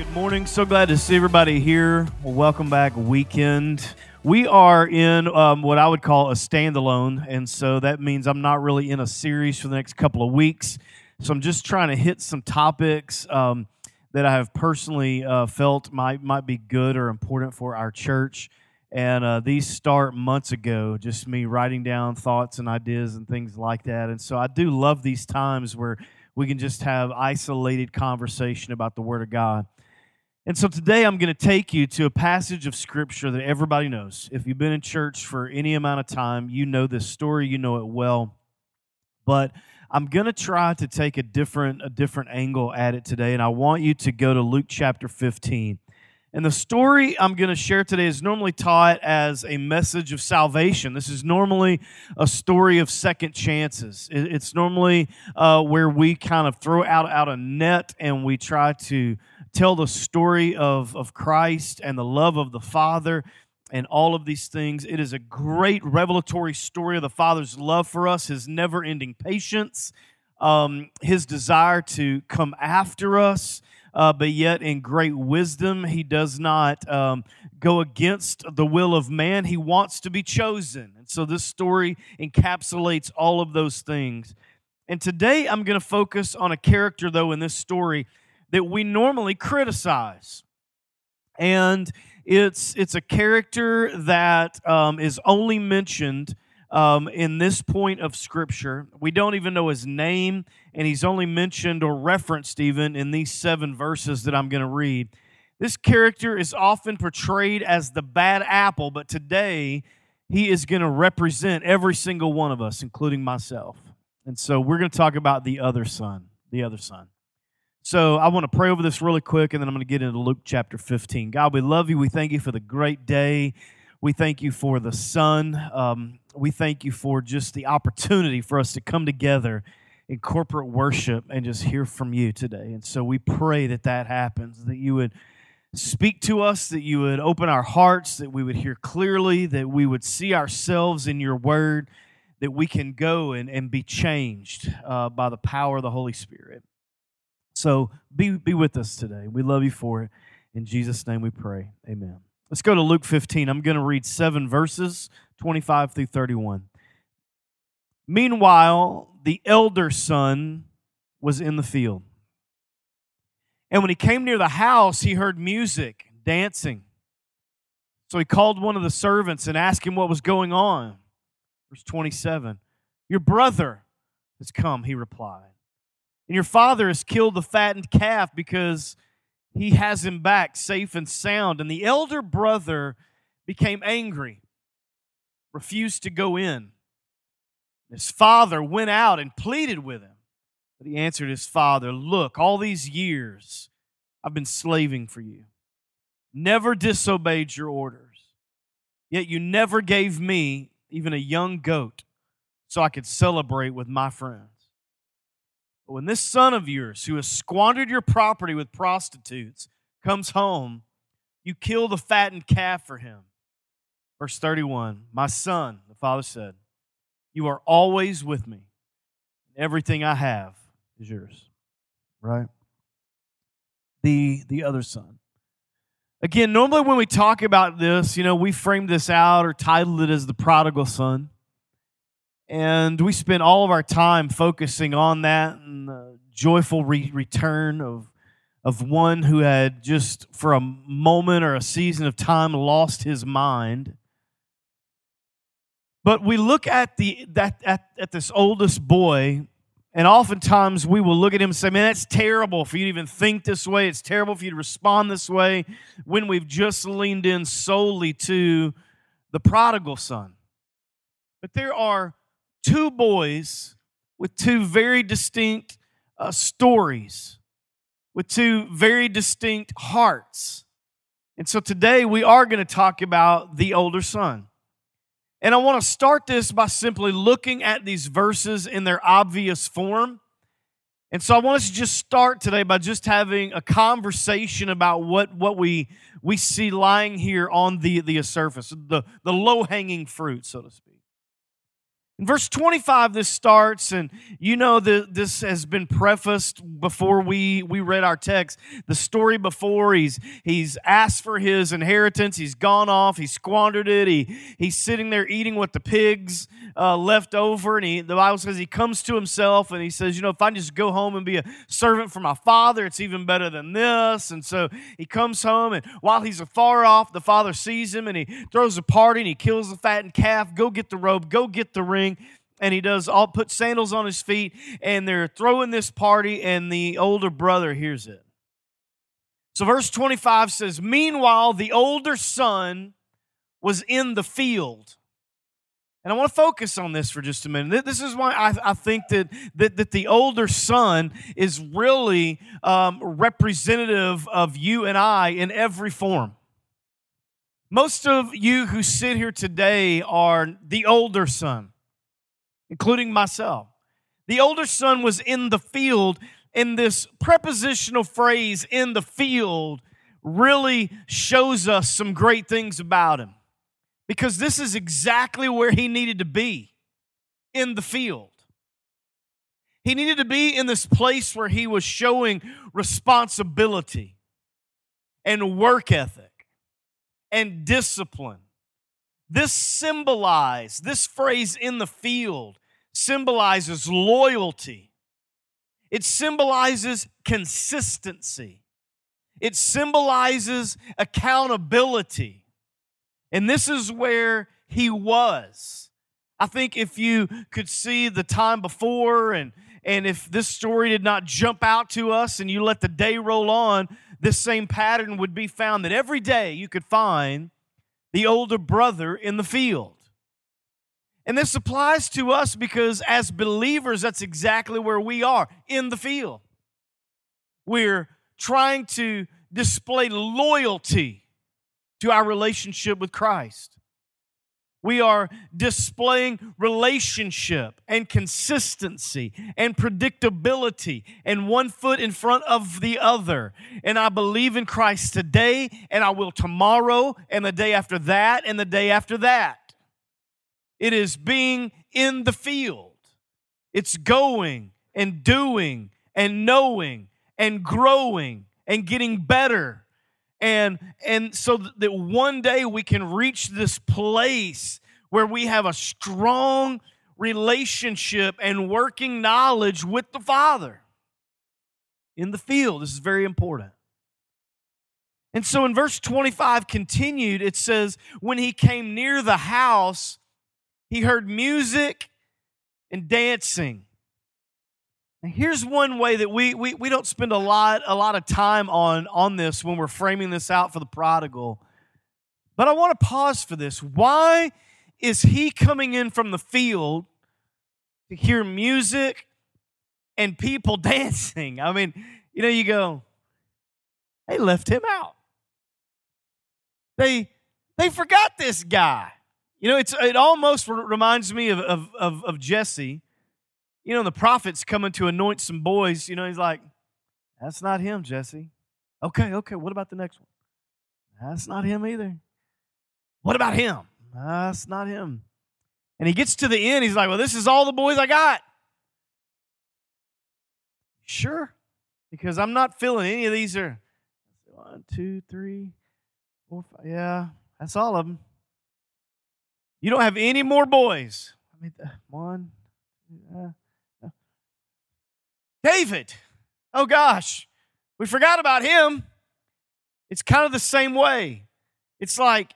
Good morning. So glad to see everybody here. Well, welcome back, weekend. We are in um, what I would call a standalone, and so that means I'm not really in a series for the next couple of weeks. So I'm just trying to hit some topics um, that I have personally uh, felt might might be good or important for our church. And uh, these start months ago, just me writing down thoughts and ideas and things like that. And so I do love these times where we can just have isolated conversation about the Word of God. And so today I'm going to take you to a passage of Scripture that everybody knows. If you've been in church for any amount of time, you know this story, you know it well. But I'm going to try to take a different a different angle at it today and I want you to go to Luke chapter 15. And the story I'm going to share today is normally taught as a message of salvation. This is normally a story of second chances. It's normally uh, where we kind of throw out, out a net and we try to tell the story of, of Christ and the love of the Father and all of these things. It is a great revelatory story of the Father's love for us, his never ending patience, um, his desire to come after us uh, but yet in great wisdom, he does not um, go against the will of man. He wants to be chosen. And so this story encapsulates all of those things. And today I'm going to focus on a character, though, in this story that we normally criticize. And it's, it's a character that um, is only mentioned um, in this point of Scripture. We don't even know his name, and he's only mentioned or referenced even in these seven verses that I'm going to read. This character is often portrayed as the bad apple, but today he is going to represent every single one of us, including myself. And so we're going to talk about the other son, the other son. So I want to pray over this really quick, and then I'm going to get into Luke chapter 15. God, we love you. We thank you for the great day. We thank you for the sun. Um, we thank you for just the opportunity for us to come together in corporate worship and just hear from you today. And so we pray that that happens, that you would speak to us, that you would open our hearts, that we would hear clearly, that we would see ourselves in your word, that we can go and, and be changed uh, by the power of the Holy Spirit. So be, be with us today. We love you for it. In Jesus' name we pray. Amen. Let's go to Luke 15. I'm going to read seven verses 25 through 31. Meanwhile, the elder son was in the field. And when he came near the house, he heard music, dancing. So he called one of the servants and asked him what was going on. Verse 27 Your brother has come, he replied. And your father has killed the fattened calf because he has him back safe and sound. And the elder brother became angry refused to go in. His father went out and pleaded with him. But he answered his father, Look, all these years I've been slaving for you, never disobeyed your orders. Yet you never gave me even a young goat so I could celebrate with my friends. But when this son of yours, who has squandered your property with prostitutes, comes home, you kill the fattened calf for him. Verse 31 My son, the father said, You are always with me. Everything I have is yours. Right? The, the other son. Again, normally when we talk about this, you know, we frame this out or title it as the prodigal son. And we spend all of our time focusing on that joyful re- return of, of one who had just for a moment or a season of time lost his mind but we look at the that at, at this oldest boy, and oftentimes we will look at him and say, Man, that's terrible for you to even think this way. It's terrible for you to respond this way when we've just leaned in solely to the prodigal son. But there are two boys with two very distinct uh, stories, with two very distinct hearts. And so today we are going to talk about the older son. And I want to start this by simply looking at these verses in their obvious form. And so I want us to just start today by just having a conversation about what, what we, we see lying here on the, the surface, the, the low hanging fruit, so to speak. In verse 25, this starts, and you know that this has been prefaced before we, we read our text. The story before, he's, he's asked for his inheritance, he's gone off, he squandered it, he, he's sitting there eating what the pigs uh, left over, and he, the Bible says he comes to himself and he says, You know, if I just go home and be a servant for my father, it's even better than this. And so he comes home, and while he's afar off, the father sees him and he throws a party and he kills the fattened calf. Go get the robe, go get the ring and he does all put sandals on his feet and they're throwing this party and the older brother hears it so verse 25 says meanwhile the older son was in the field and I want to focus on this for just a minute. This is why I, I think that, that, that the older son is really um, representative of you and I in every form. Most of you who sit here today are the older son including myself. The older son was in the field, and this prepositional phrase, in the field, really shows us some great things about him. Because this is exactly where he needed to be in the field. He needed to be in this place where he was showing responsibility and work ethic and discipline. This symbolized, this phrase in the field symbolizes loyalty, it symbolizes consistency, it symbolizes accountability. And this is where he was. I think if you could see the time before and and if this story did not jump out to us and you let the day roll on, this same pattern would be found that every day you could find the older brother in the field. And this applies to us because as believers, that's exactly where we are in the field. We're trying to display loyalty to our relationship with Christ. We are displaying relationship and consistency and predictability and one foot in front of the other. And I believe in Christ today, and I will tomorrow, and the day after that, and the day after that. It is being in the field. It's going and doing and knowing and growing and getting better. And, and so that one day we can reach this place where we have a strong relationship and working knowledge with the Father in the field. This is very important. And so in verse 25 continued, it says, When he came near the house, he heard music and dancing. Here's one way that we, we, we don't spend a lot, a lot of time on, on this when we're framing this out for the prodigal. But I want to pause for this. Why is he coming in from the field to hear music and people dancing? I mean, you know, you go, they left him out. They they forgot this guy. You know, it's it almost reminds me of, of, of, of Jesse. You know, the prophet's coming to anoint some boys. You know, he's like, that's not him, Jesse. Okay, okay, what about the next one? That's not him either. What about him? That's not him. And he gets to the end, he's like, well, this is all the boys I got. Sure, because I'm not feeling any of these are one, two, three, four, five. Yeah, that's all of them. You don't have any more boys. I mean, one. David. Oh gosh, we forgot about him. It's kind of the same way. It's like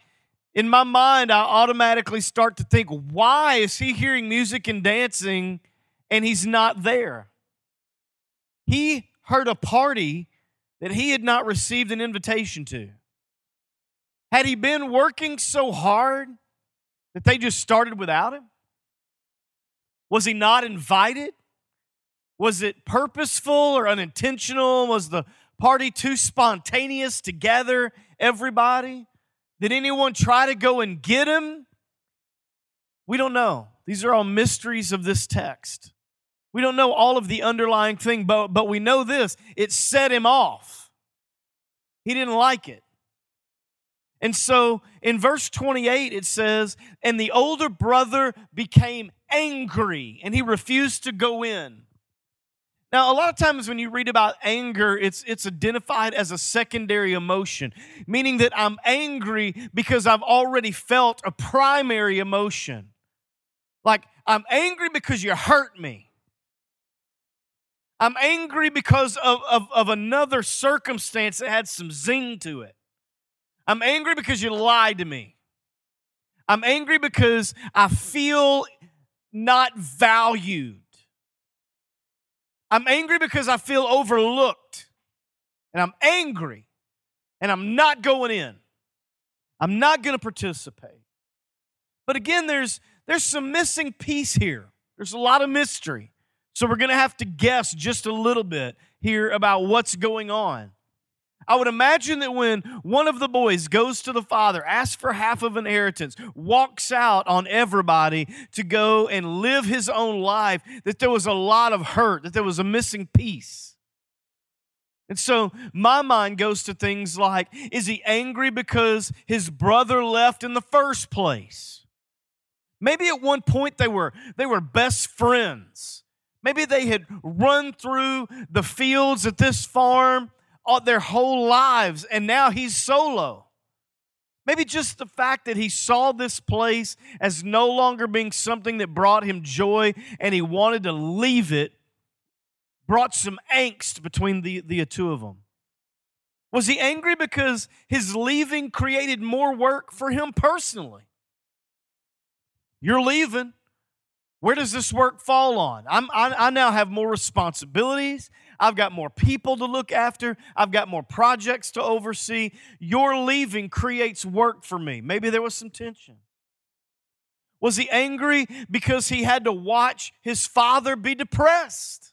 in my mind, I automatically start to think, why is he hearing music and dancing and he's not there? He heard a party that he had not received an invitation to. Had he been working so hard that they just started without him? Was he not invited? Was it purposeful or unintentional? Was the party too spontaneous to gather everybody? Did anyone try to go and get him? We don't know. These are all mysteries of this text. We don't know all of the underlying thing, but, but we know this it set him off. He didn't like it. And so in verse 28, it says, And the older brother became angry and he refused to go in. Now, a lot of times when you read about anger, it's, it's identified as a secondary emotion, meaning that I'm angry because I've already felt a primary emotion. Like, I'm angry because you hurt me. I'm angry because of, of, of another circumstance that had some zing to it. I'm angry because you lied to me. I'm angry because I feel not valued. I'm angry because I feel overlooked. And I'm angry. And I'm not going in. I'm not going to participate. But again, there's there's some missing piece here. There's a lot of mystery. So we're going to have to guess just a little bit here about what's going on. I would imagine that when one of the boys goes to the father, asks for half of inheritance, walks out on everybody to go and live his own life, that there was a lot of hurt, that there was a missing piece. And so my mind goes to things like is he angry because his brother left in the first place? Maybe at one point they were they were best friends. Maybe they had run through the fields at this farm all, their whole lives, and now he's solo. Maybe just the fact that he saw this place as no longer being something that brought him joy and he wanted to leave it brought some angst between the, the two of them. Was he angry because his leaving created more work for him personally? You're leaving. Where does this work fall on? I'm, I, I now have more responsibilities. I've got more people to look after. I've got more projects to oversee. Your leaving creates work for me. Maybe there was some tension. Was he angry because he had to watch his father be depressed?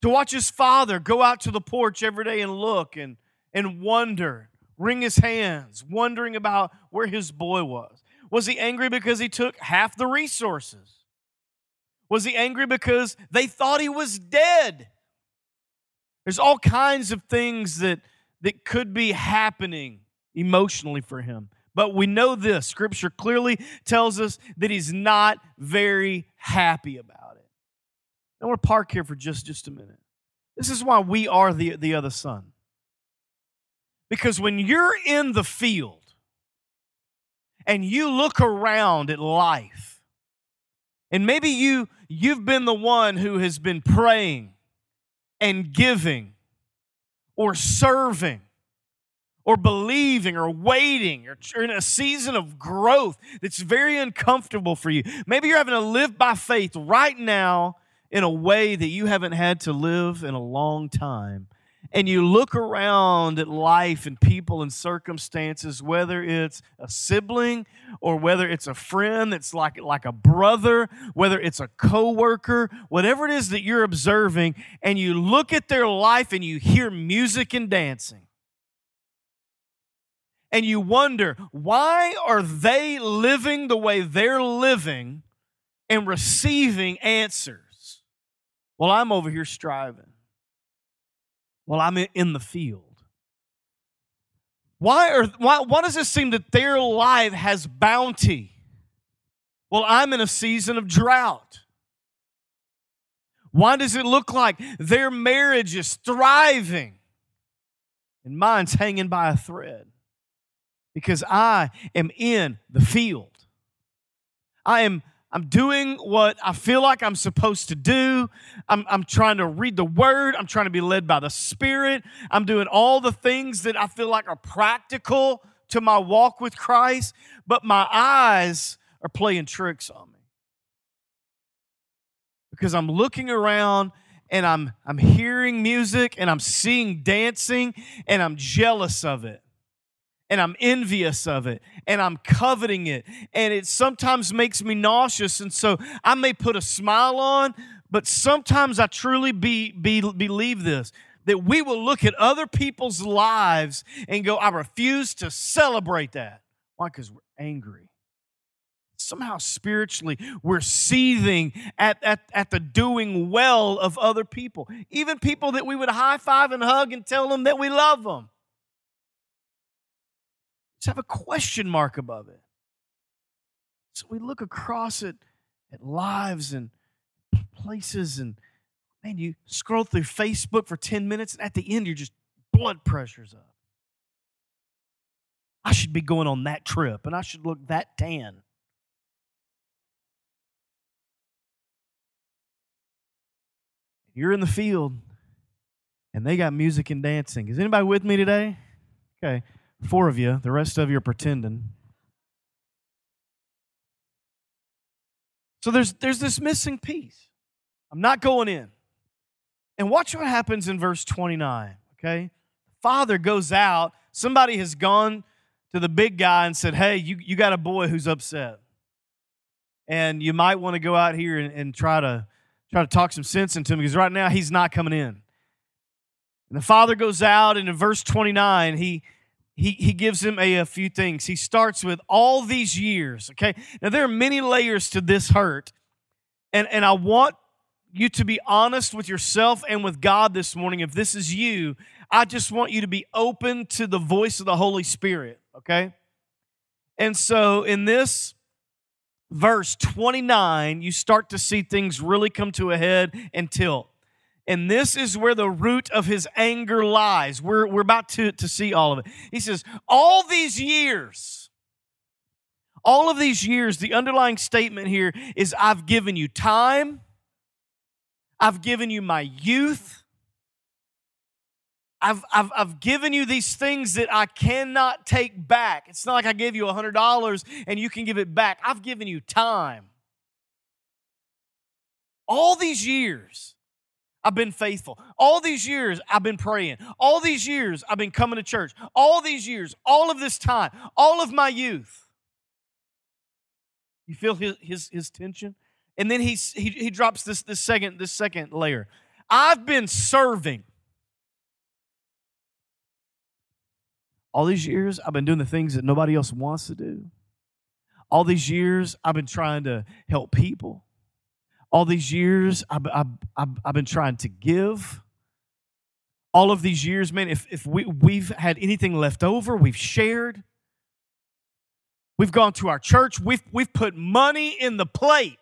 To watch his father go out to the porch every day and look and, and wonder, wring his hands, wondering about where his boy was. Was he angry because he took half the resources? Was he angry because they thought he was dead? There's all kinds of things that, that could be happening emotionally for him. But we know this scripture clearly tells us that he's not very happy about it. I want to park here for just, just a minute. This is why we are the, the other son. Because when you're in the field and you look around at life, and maybe you you've been the one who has been praying and giving or serving or believing or waiting or in a season of growth that's very uncomfortable for you. Maybe you're having to live by faith right now in a way that you haven't had to live in a long time and you look around at life and people and circumstances, whether it's a sibling or whether it's a friend that's like, like a brother, whether it's a coworker, whatever it is that you're observing, and you look at their life and you hear music and dancing. And you wonder, why are they living the way they're living and receiving answers? Well, I'm over here striving. Well, I'm in the field. Why, are, why, why does it seem that their life has bounty? Well, I'm in a season of drought. Why does it look like their marriage is thriving and mine's hanging by a thread? Because I am in the field. I am I'm doing what I feel like I'm supposed to do. I'm, I'm trying to read the word. I'm trying to be led by the Spirit. I'm doing all the things that I feel like are practical to my walk with Christ, but my eyes are playing tricks on me. Because I'm looking around and I'm, I'm hearing music and I'm seeing dancing and I'm jealous of it and I'm envious of it and I'm coveting it. And it sometimes makes me nauseous. And so I may put a smile on, but sometimes I truly be, be, believe this that we will look at other people's lives and go, I refuse to celebrate that. Why? Because we're angry. Somehow spiritually, we're seething at, at, at the doing well of other people, even people that we would high five and hug and tell them that we love them just have a question mark above it. So we look across it at lives and places and man, you scroll through Facebook for 10 minutes and at the end you're just blood pressure's up. I should be going on that trip and I should look that tan. You're in the field and they got music and dancing. Is anybody with me today? Okay, four of you. The rest of you are pretending. So there's there's this missing piece. I'm not going in. And watch what happens in verse 29. Okay? Father goes out. Somebody has gone to the big guy and said, Hey, you, you got a boy who's upset. And you might want to go out here and, and try to try to talk some sense into him because right now he's not coming in. And the father goes out, and in verse 29, he he, he gives him a, a few things. He starts with all these years, okay? Now, there are many layers to this hurt. And, and I want you to be honest with yourself and with God this morning. If this is you, I just want you to be open to the voice of the Holy Spirit, okay? And so in this verse 29, you start to see things really come to a head and tilt. And this is where the root of his anger lies. We're, we're about to, to see all of it. He says, All these years, all of these years, the underlying statement here is I've given you time, I've given you my youth, I've, I've, I've given you these things that I cannot take back. It's not like I gave you $100 and you can give it back. I've given you time. All these years. I've been faithful. All these years, I've been praying. All these years, I've been coming to church. All these years, all of this time, all of my youth. You feel his, his, his tension? And then he, he, he drops this, this, second, this second layer. I've been serving. All these years, I've been doing the things that nobody else wants to do. All these years, I've been trying to help people all these years I've, I've, I've, been trying to give. All of these years man if, if we, we've had anything left over we've shared. We've gone to our church. We've, we've put money in the plate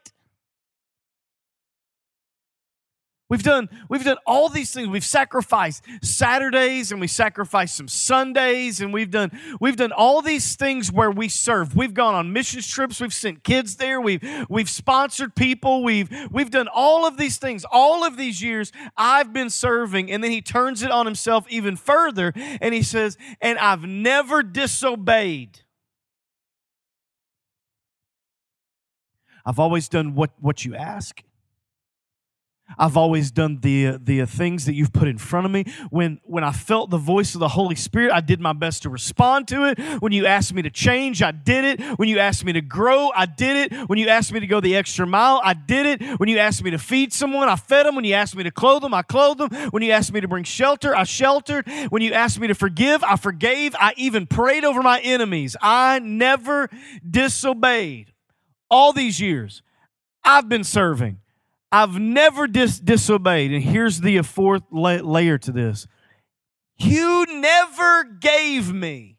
We've done, we've done all these things. We've sacrificed Saturdays and we sacrificed some Sundays and we've done, we've done all these things where we serve. We've gone on missions trips. We've sent kids there. We've, we've sponsored people. We've, we've done all of these things. All of these years I've been serving. And then he turns it on himself even further and he says, and I've never disobeyed. I've always done what, what you ask. I've always done the the things that you've put in front of me. When when I felt the voice of the Holy Spirit, I did my best to respond to it. When you asked me to change, I did it. When you asked me to grow, I did it. When you asked me to go the extra mile, I did it. When you asked me to feed someone, I fed them. When you asked me to clothe them, I clothed them. When you asked me to bring shelter, I sheltered. When you asked me to forgive, I forgave. I even prayed over my enemies. I never disobeyed. All these years, I've been serving. I've never dis- disobeyed. And here's the fourth la- layer to this you never gave me.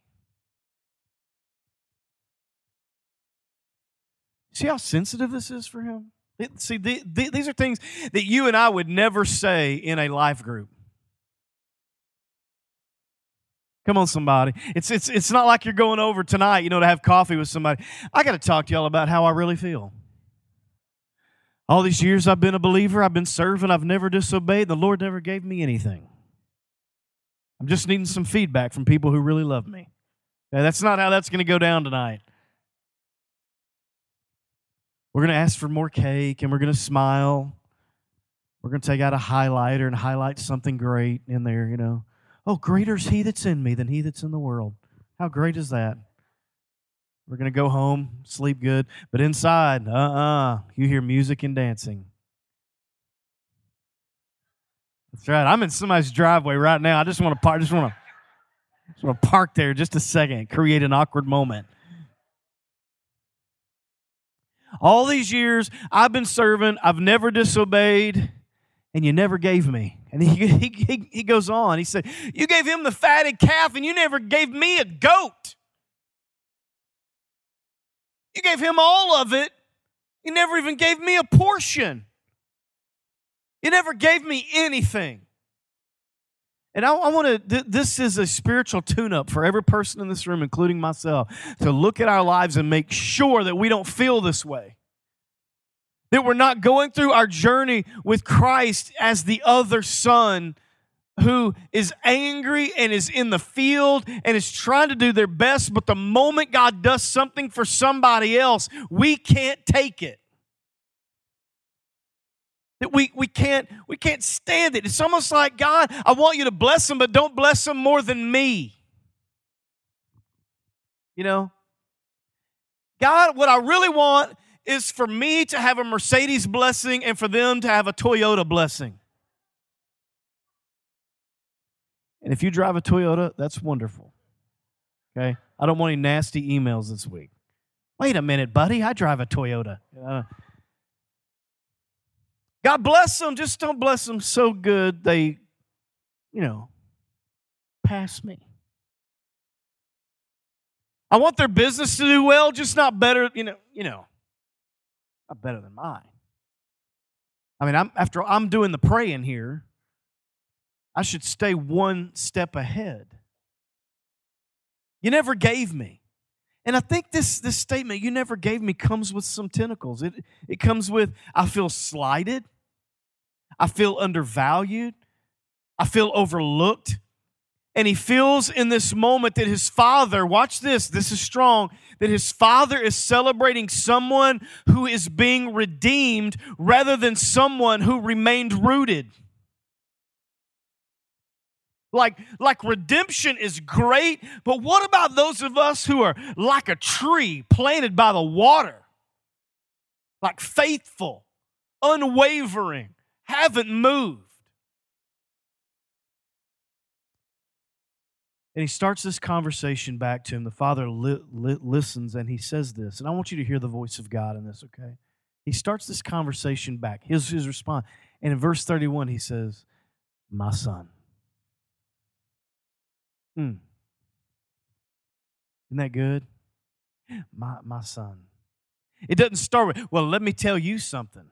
See how sensitive this is for him? See, the, the, these are things that you and I would never say in a life group. Come on, somebody. It's, it's, it's not like you're going over tonight, you know, to have coffee with somebody. I got to talk to y'all about how I really feel. All these years I've been a believer, I've been serving, I've never disobeyed. The Lord never gave me anything. I'm just needing some feedback from people who really love me. Okay, that's not how that's going to go down tonight. We're going to ask for more cake and we're going to smile. We're going to take out a highlighter and highlight something great in there, you know. Oh, greater is he that's in me than he that's in the world. How great is that? We're going to go home, sleep good. But inside, uh uh-uh, uh, you hear music and dancing. That's right. I'm in somebody's driveway right now. I just want to park. Just want to, just want to park there just a second, create an awkward moment. All these years I've been serving. I've never disobeyed, and you never gave me. And he, he, he goes on. He said, You gave him the fatted calf, and you never gave me a goat. You gave him all of it, You never even gave me a portion. You never gave me anything. And I, I want to, th- this is a spiritual tune up for every person in this room, including myself, to look at our lives and make sure that we don't feel this way. That we're not going through our journey with Christ as the other son who is angry and is in the field and is trying to do their best, but the moment God does something for somebody else, we can't take it. That we, we can't we can't stand it. It's almost like God, I want you to bless them, but don't bless them more than me. You know? God, what I really want is for me to have a Mercedes blessing and for them to have a Toyota blessing. And if you drive a Toyota, that's wonderful. Okay? I don't want any nasty emails this week. Wait a minute, buddy. I drive a Toyota. Uh, God bless them. Just don't bless them so good they, you know, pass me. I want their business to do well, just not better, you know, you know, not better than mine. I mean, I'm after I'm doing the praying here, I should stay one step ahead. You never gave me. And I think this, this statement, you never gave me, comes with some tentacles. It, it comes with, I feel slighted. I feel undervalued. I feel overlooked. And he feels in this moment that his father, watch this, this is strong, that his father is celebrating someone who is being redeemed rather than someone who remained rooted. Like, like redemption is great, but what about those of us who are like a tree planted by the water? Like faithful, unwavering, haven't moved. And he starts this conversation back to him. The father li- li- listens and he says this. And I want you to hear the voice of God in this, okay? He starts this conversation back, his, his response. And in verse 31, he says, My son. Hmm. Isn't that good? My, my son. It doesn't start with, well, let me tell you something.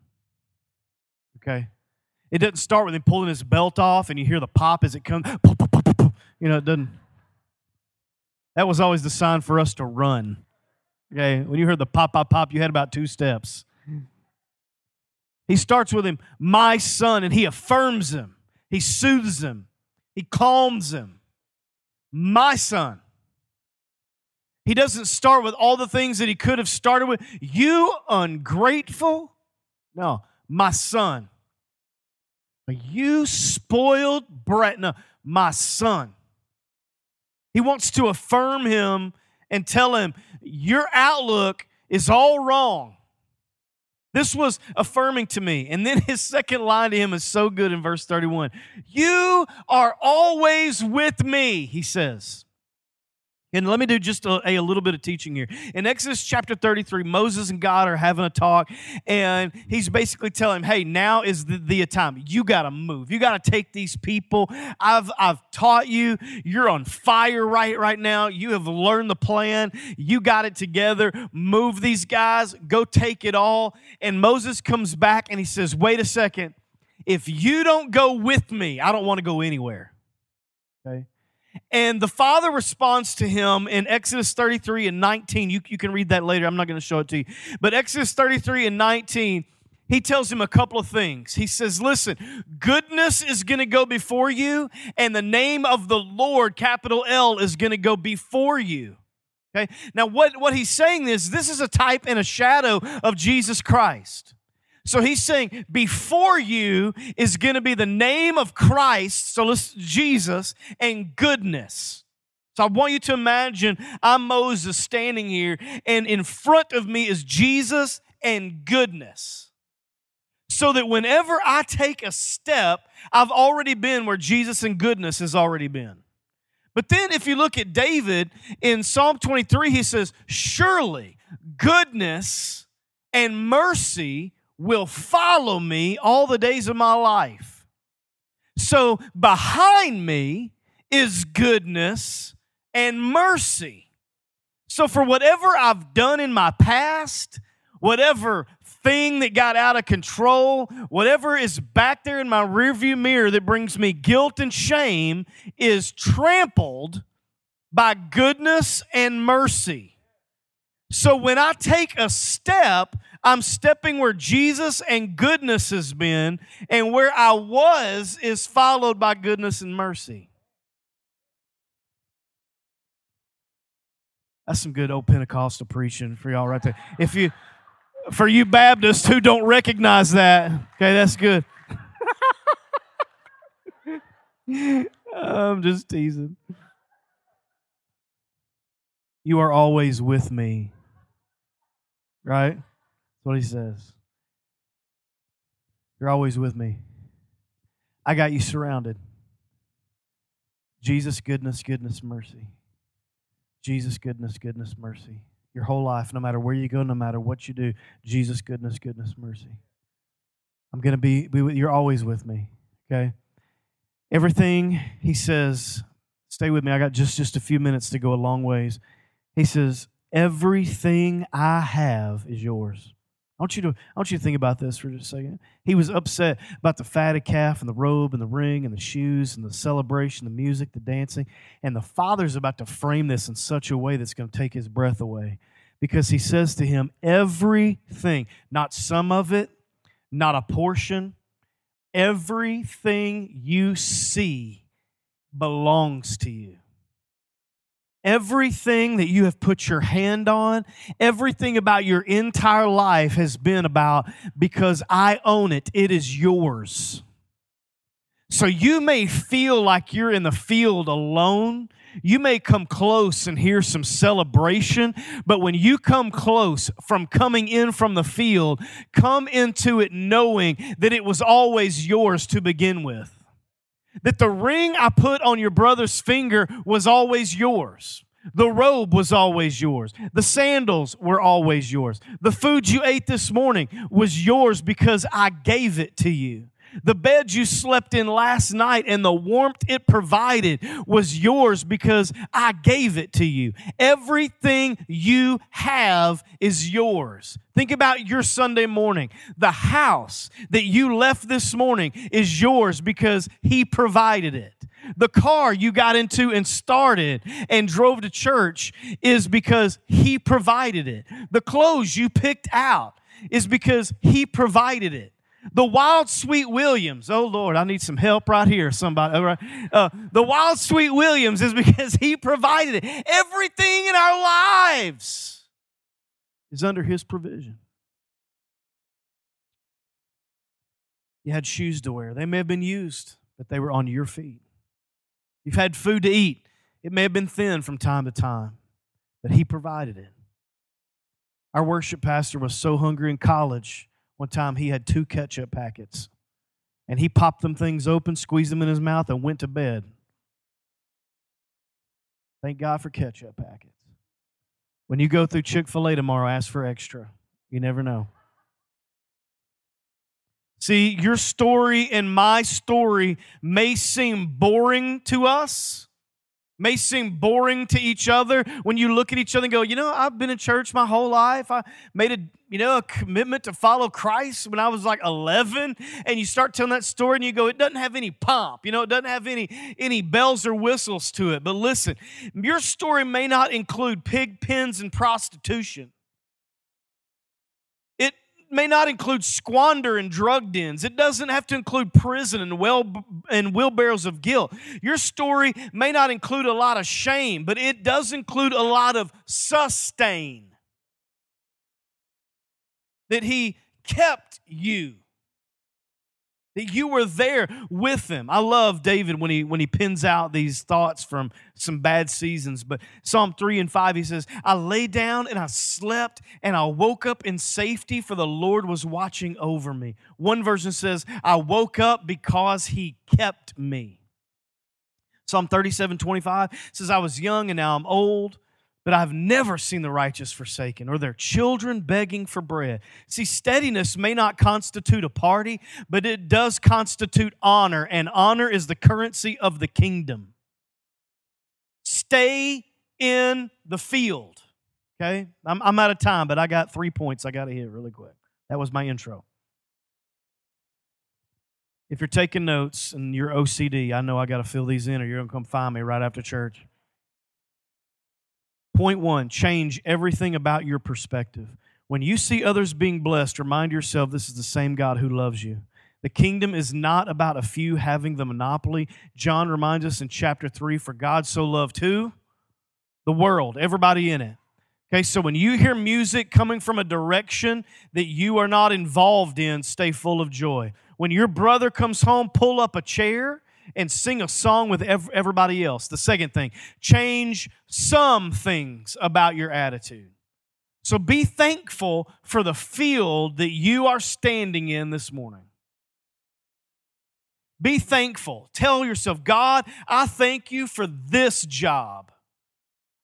Okay? It doesn't start with him pulling his belt off and you hear the pop as it comes. You know, it doesn't. That was always the sign for us to run. Okay? When you heard the pop, pop, pop, you had about two steps. He starts with him, my son, and he affirms him. He soothes him. He calms him my son. He doesn't start with all the things that he could have started with. You ungrateful? No, my son. You spoiled brat. No, my son. He wants to affirm him and tell him, Your outlook is all wrong. This was affirming to me. And then his second line to him is so good in verse 31. You are always with me, he says. And let me do just a, a, little bit of teaching here. In Exodus chapter 33, Moses and God are having a talk, and he's basically telling him, Hey, now is the, the time. You got to move. You got to take these people. I've, I've taught you. You're on fire right, right now. You have learned the plan. You got it together. Move these guys. Go take it all. And Moses comes back and he says, Wait a second. If you don't go with me, I don't want to go anywhere. Okay? And the father responds to him in Exodus 33 and 19. You, you can read that later. I'm not going to show it to you. But Exodus 33 and 19, he tells him a couple of things. He says, Listen, goodness is going to go before you, and the name of the Lord, capital L, is going to go before you. Okay? Now, what, what he's saying is this is a type and a shadow of Jesus Christ. So he's saying, before you is going to be the name of Christ, so let's Jesus, and goodness. So I want you to imagine I'm Moses standing here, and in front of me is Jesus and goodness. So that whenever I take a step, I've already been where Jesus and goodness has already been. But then if you look at David in Psalm 23, he says, Surely goodness and mercy will follow me all the days of my life. So behind me is goodness and mercy. So for whatever I've done in my past, whatever thing that got out of control, whatever is back there in my rearview mirror that brings me guilt and shame, is trampled by goodness and mercy. So when I take a step, I'm stepping where Jesus and goodness has been, and where I was is followed by goodness and mercy. That's some good old Pentecostal preaching for y'all right there. If you for you Baptists who don't recognize that, okay, that's good. I'm just teasing. You are always with me. Right? That's what he says. You're always with me. I got you surrounded. Jesus, goodness, goodness, mercy. Jesus, goodness, goodness, mercy. Your whole life, no matter where you go, no matter what you do, Jesus, goodness, goodness, mercy. I'm going to be, be with, you're always with me, okay? Everything he says, stay with me. I got just, just a few minutes to go a long ways. He says, everything I have is yours. I want you to I want you to think about this for just a second. He was upset about the fatted calf and the robe and the ring and the shoes and the celebration, the music, the dancing, and the father's about to frame this in such a way that's going to take his breath away. Because he says to him, everything, not some of it, not a portion, everything you see belongs to you. Everything that you have put your hand on, everything about your entire life has been about because I own it. It is yours. So you may feel like you're in the field alone. You may come close and hear some celebration, but when you come close from coming in from the field, come into it knowing that it was always yours to begin with that the ring I put on your brother's finger was always yours. The robe was always yours. The sandals were always yours. The food you ate this morning was yours because I gave it to you. The bed you slept in last night and the warmth it provided was yours because I gave it to you. Everything you have is yours. Think about your Sunday morning. The house that you left this morning is yours because He provided it. The car you got into and started and drove to church is because He provided it. The clothes you picked out is because He provided it. The wild sweet Williams. Oh Lord, I need some help right here. Somebody. All right. Uh, the wild sweet Williams is because He provided it. Everything in our lives is under His provision. You had shoes to wear. They may have been used, but they were on your feet. You've had food to eat. It may have been thin from time to time, but He provided it. Our worship pastor was so hungry in college one time he had two ketchup packets and he popped them things open, squeezed them in his mouth, and went to bed. Thank God for ketchup packets. When you go through Chick fil A tomorrow, ask for extra. You never know. See, your story and my story may seem boring to us, may seem boring to each other when you look at each other and go, you know, I've been in church my whole life. I made a you know a commitment to follow Christ when I was like 11 and you start telling that story and you go it doesn't have any pomp. You know it doesn't have any any bells or whistles to it. But listen your story may not include pig pens and prostitution may not include squander and drug dens. It doesn't have to include prison and well and wheelbarrows of guilt. Your story may not include a lot of shame, but it does include a lot of sustain. That he kept you that you were there with him. I love David when he when he pins out these thoughts from some bad seasons. But Psalm 3 and 5 he says, "I lay down and I slept and I woke up in safety for the Lord was watching over me." One version says, "I woke up because he kept me." Psalm 37 25 says, I was young and now I'm old but I've never seen the righteous forsaken or their children begging for bread. See, steadiness may not constitute a party, but it does constitute honor, and honor is the currency of the kingdom. Stay in the field. Okay? I'm, I'm out of time, but I got three points I got to hit really quick. That was my intro. If you're taking notes and you're OCD, I know I got to fill these in or you're going to come find me right after church. Point one change everything about your perspective. When you see others being blessed, remind yourself this is the same God who loves you. The kingdom is not about a few having the monopoly. John reminds us in chapter 3 for God so loved who? The world, everybody in it. Okay, so when you hear music coming from a direction that you are not involved in, stay full of joy. When your brother comes home, pull up a chair and sing a song with everybody else. The second thing, change some things about your attitude. So be thankful for the field that you are standing in this morning. Be thankful. Tell yourself, God, I thank you for this job.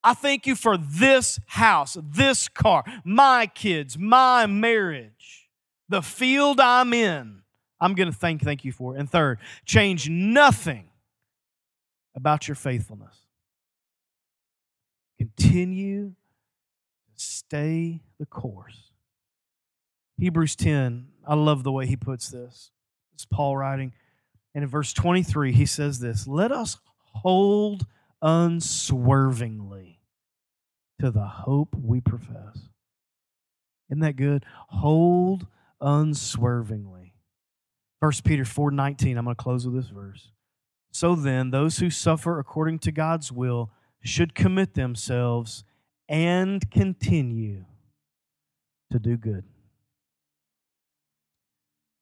I thank you for this house, this car, my kids, my marriage, the field I'm in. I'm going to thank thank you for it. And third, change nothing about your faithfulness. Continue to stay the course. Hebrews 10, I love the way he puts this. It's Paul writing. And in verse 23, he says this Let us hold unswervingly to the hope we profess. Isn't that good? Hold unswervingly. 1 Peter 4:19, I'm going to close with this verse. So then, those who suffer according to God's will should commit themselves and continue to do good.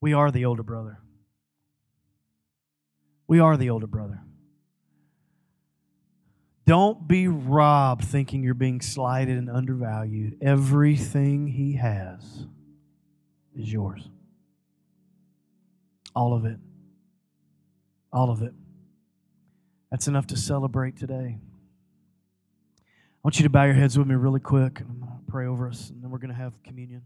We are the older brother. We are the older brother. Don't be robbed thinking you're being slighted and undervalued. Everything he has is yours. All of it. All of it. That's enough to celebrate today. I want you to bow your heads with me really quick, and pray over us, and then we're going to have communion.